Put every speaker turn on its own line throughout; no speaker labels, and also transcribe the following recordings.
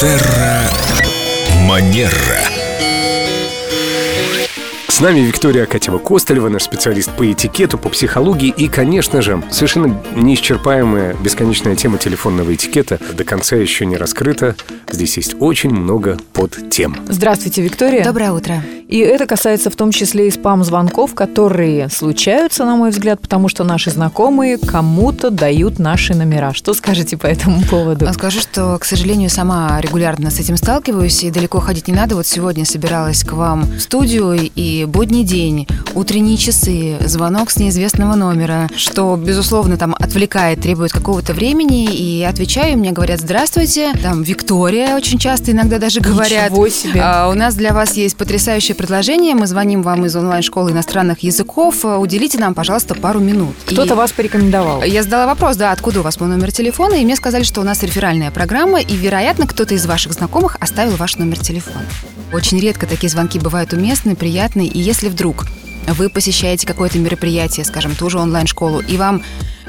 Терра Манера.
С нами Виктория Акатьева-Костылева, наш специалист по этикету, по психологии и, конечно же, совершенно неисчерпаемая бесконечная тема телефонного этикета до конца еще не раскрыта. Здесь есть очень много подтем.
Здравствуйте, Виктория.
Доброе утро.
И это касается в том числе и спам-звонков, которые случаются, на мой взгляд, потому что наши знакомые кому-то дают наши номера. Что скажете по этому поводу?
А Скажу, что, к сожалению, сама регулярно с этим сталкиваюсь, и далеко ходить не надо. Вот сегодня собиралась к вам в студию, и будний день, утренние часы, звонок с неизвестного номера, что, безусловно, там отвлекает, требует какого-то времени, и отвечаю, мне говорят, здравствуйте, там, Виктория очень часто иногда даже говорят.
Себе.
«А, у нас для вас есть потрясающее предложение, мы звоним вам из онлайн-школы иностранных языков, уделите нам, пожалуйста, пару минут.
Кто-то
И-
вас порекомендовал.
Я задала вопрос, да, откуда у вас мой номер телефона, и мне сказали, что у нас реферальная программа, и, вероятно, кто-то из ваших знакомых оставил ваш номер телефона. Очень редко такие звонки бывают уместны, приятны, и если вдруг вы посещаете какое-то мероприятие, скажем, ту же онлайн-школу, и вам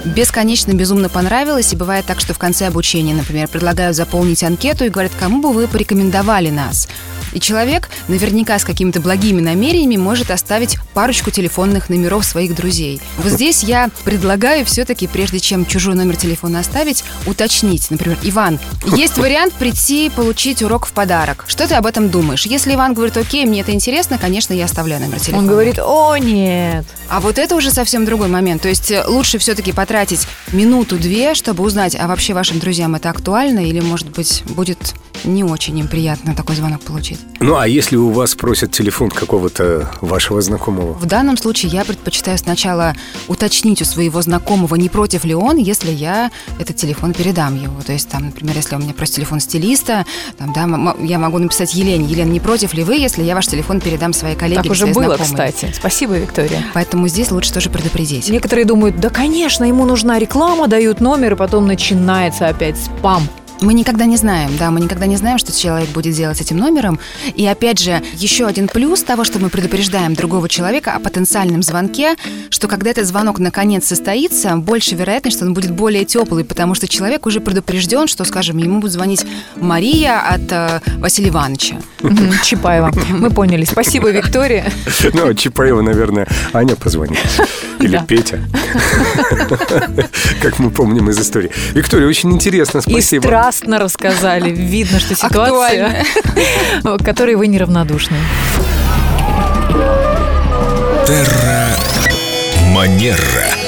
бесконечно, безумно понравилось, и бывает так, что в конце обучения, например, предлагают заполнить анкету и говорят, кому бы вы порекомендовали нас. И человек наверняка с какими-то благими намерениями может оставить парочку телефонных номеров своих друзей. Вот здесь я предлагаю все-таки, прежде чем чужой номер телефона оставить, уточнить. Например, Иван, есть вариант прийти получить урок в подарок. Что ты об этом думаешь? Если Иван говорит, окей, мне это интересно, конечно, я оставляю номер телефона.
Он говорит, о, нет.
А вот это уже совсем другой момент. То есть э, лучше все-таки потратить минуту-две, чтобы узнать, а вообще вашим друзьям это актуально или, может быть, будет не очень им приятно такой звонок получить.
Ну, а если у вас просят телефон какого-то вашего знакомого?
В данном случае я предпочитаю сначала уточнить у своего знакомого, не против ли он, если я этот телефон передам его. То есть, там, например, если у меня просит телефон стилиста, там, да, я могу написать Елене, Елена, не против ли вы, если я ваш телефон передам своей коллеге
Так уже
своей
было,
знакомой?
кстати. Спасибо, Виктория.
Поэтому здесь лучше тоже предупредить.
Некоторые думают, да, конечно, ему нужна реклама, дают номер, и потом начинается опять спам.
Мы никогда не знаем, да, мы никогда не знаем, что человек будет делать с этим номером. И опять же, еще один плюс того, что мы предупреждаем другого человека о потенциальном звонке, что когда этот звонок наконец состоится, больше вероятность, что он будет более теплый, потому что человек уже предупрежден, что, скажем, ему будет звонить Мария от э, Василия Ивановича.
Чапаева. Мы поняли. Спасибо, Виктория.
Ну, Чапаева, наверное, Аня позвонит. Или
Да.
Петя. Как мы помним из истории. Виктория, очень интересно,
И
спасибо.
страстно рассказали. Видно, что ситуация, к которой вы неравнодушны.
Терра Манера.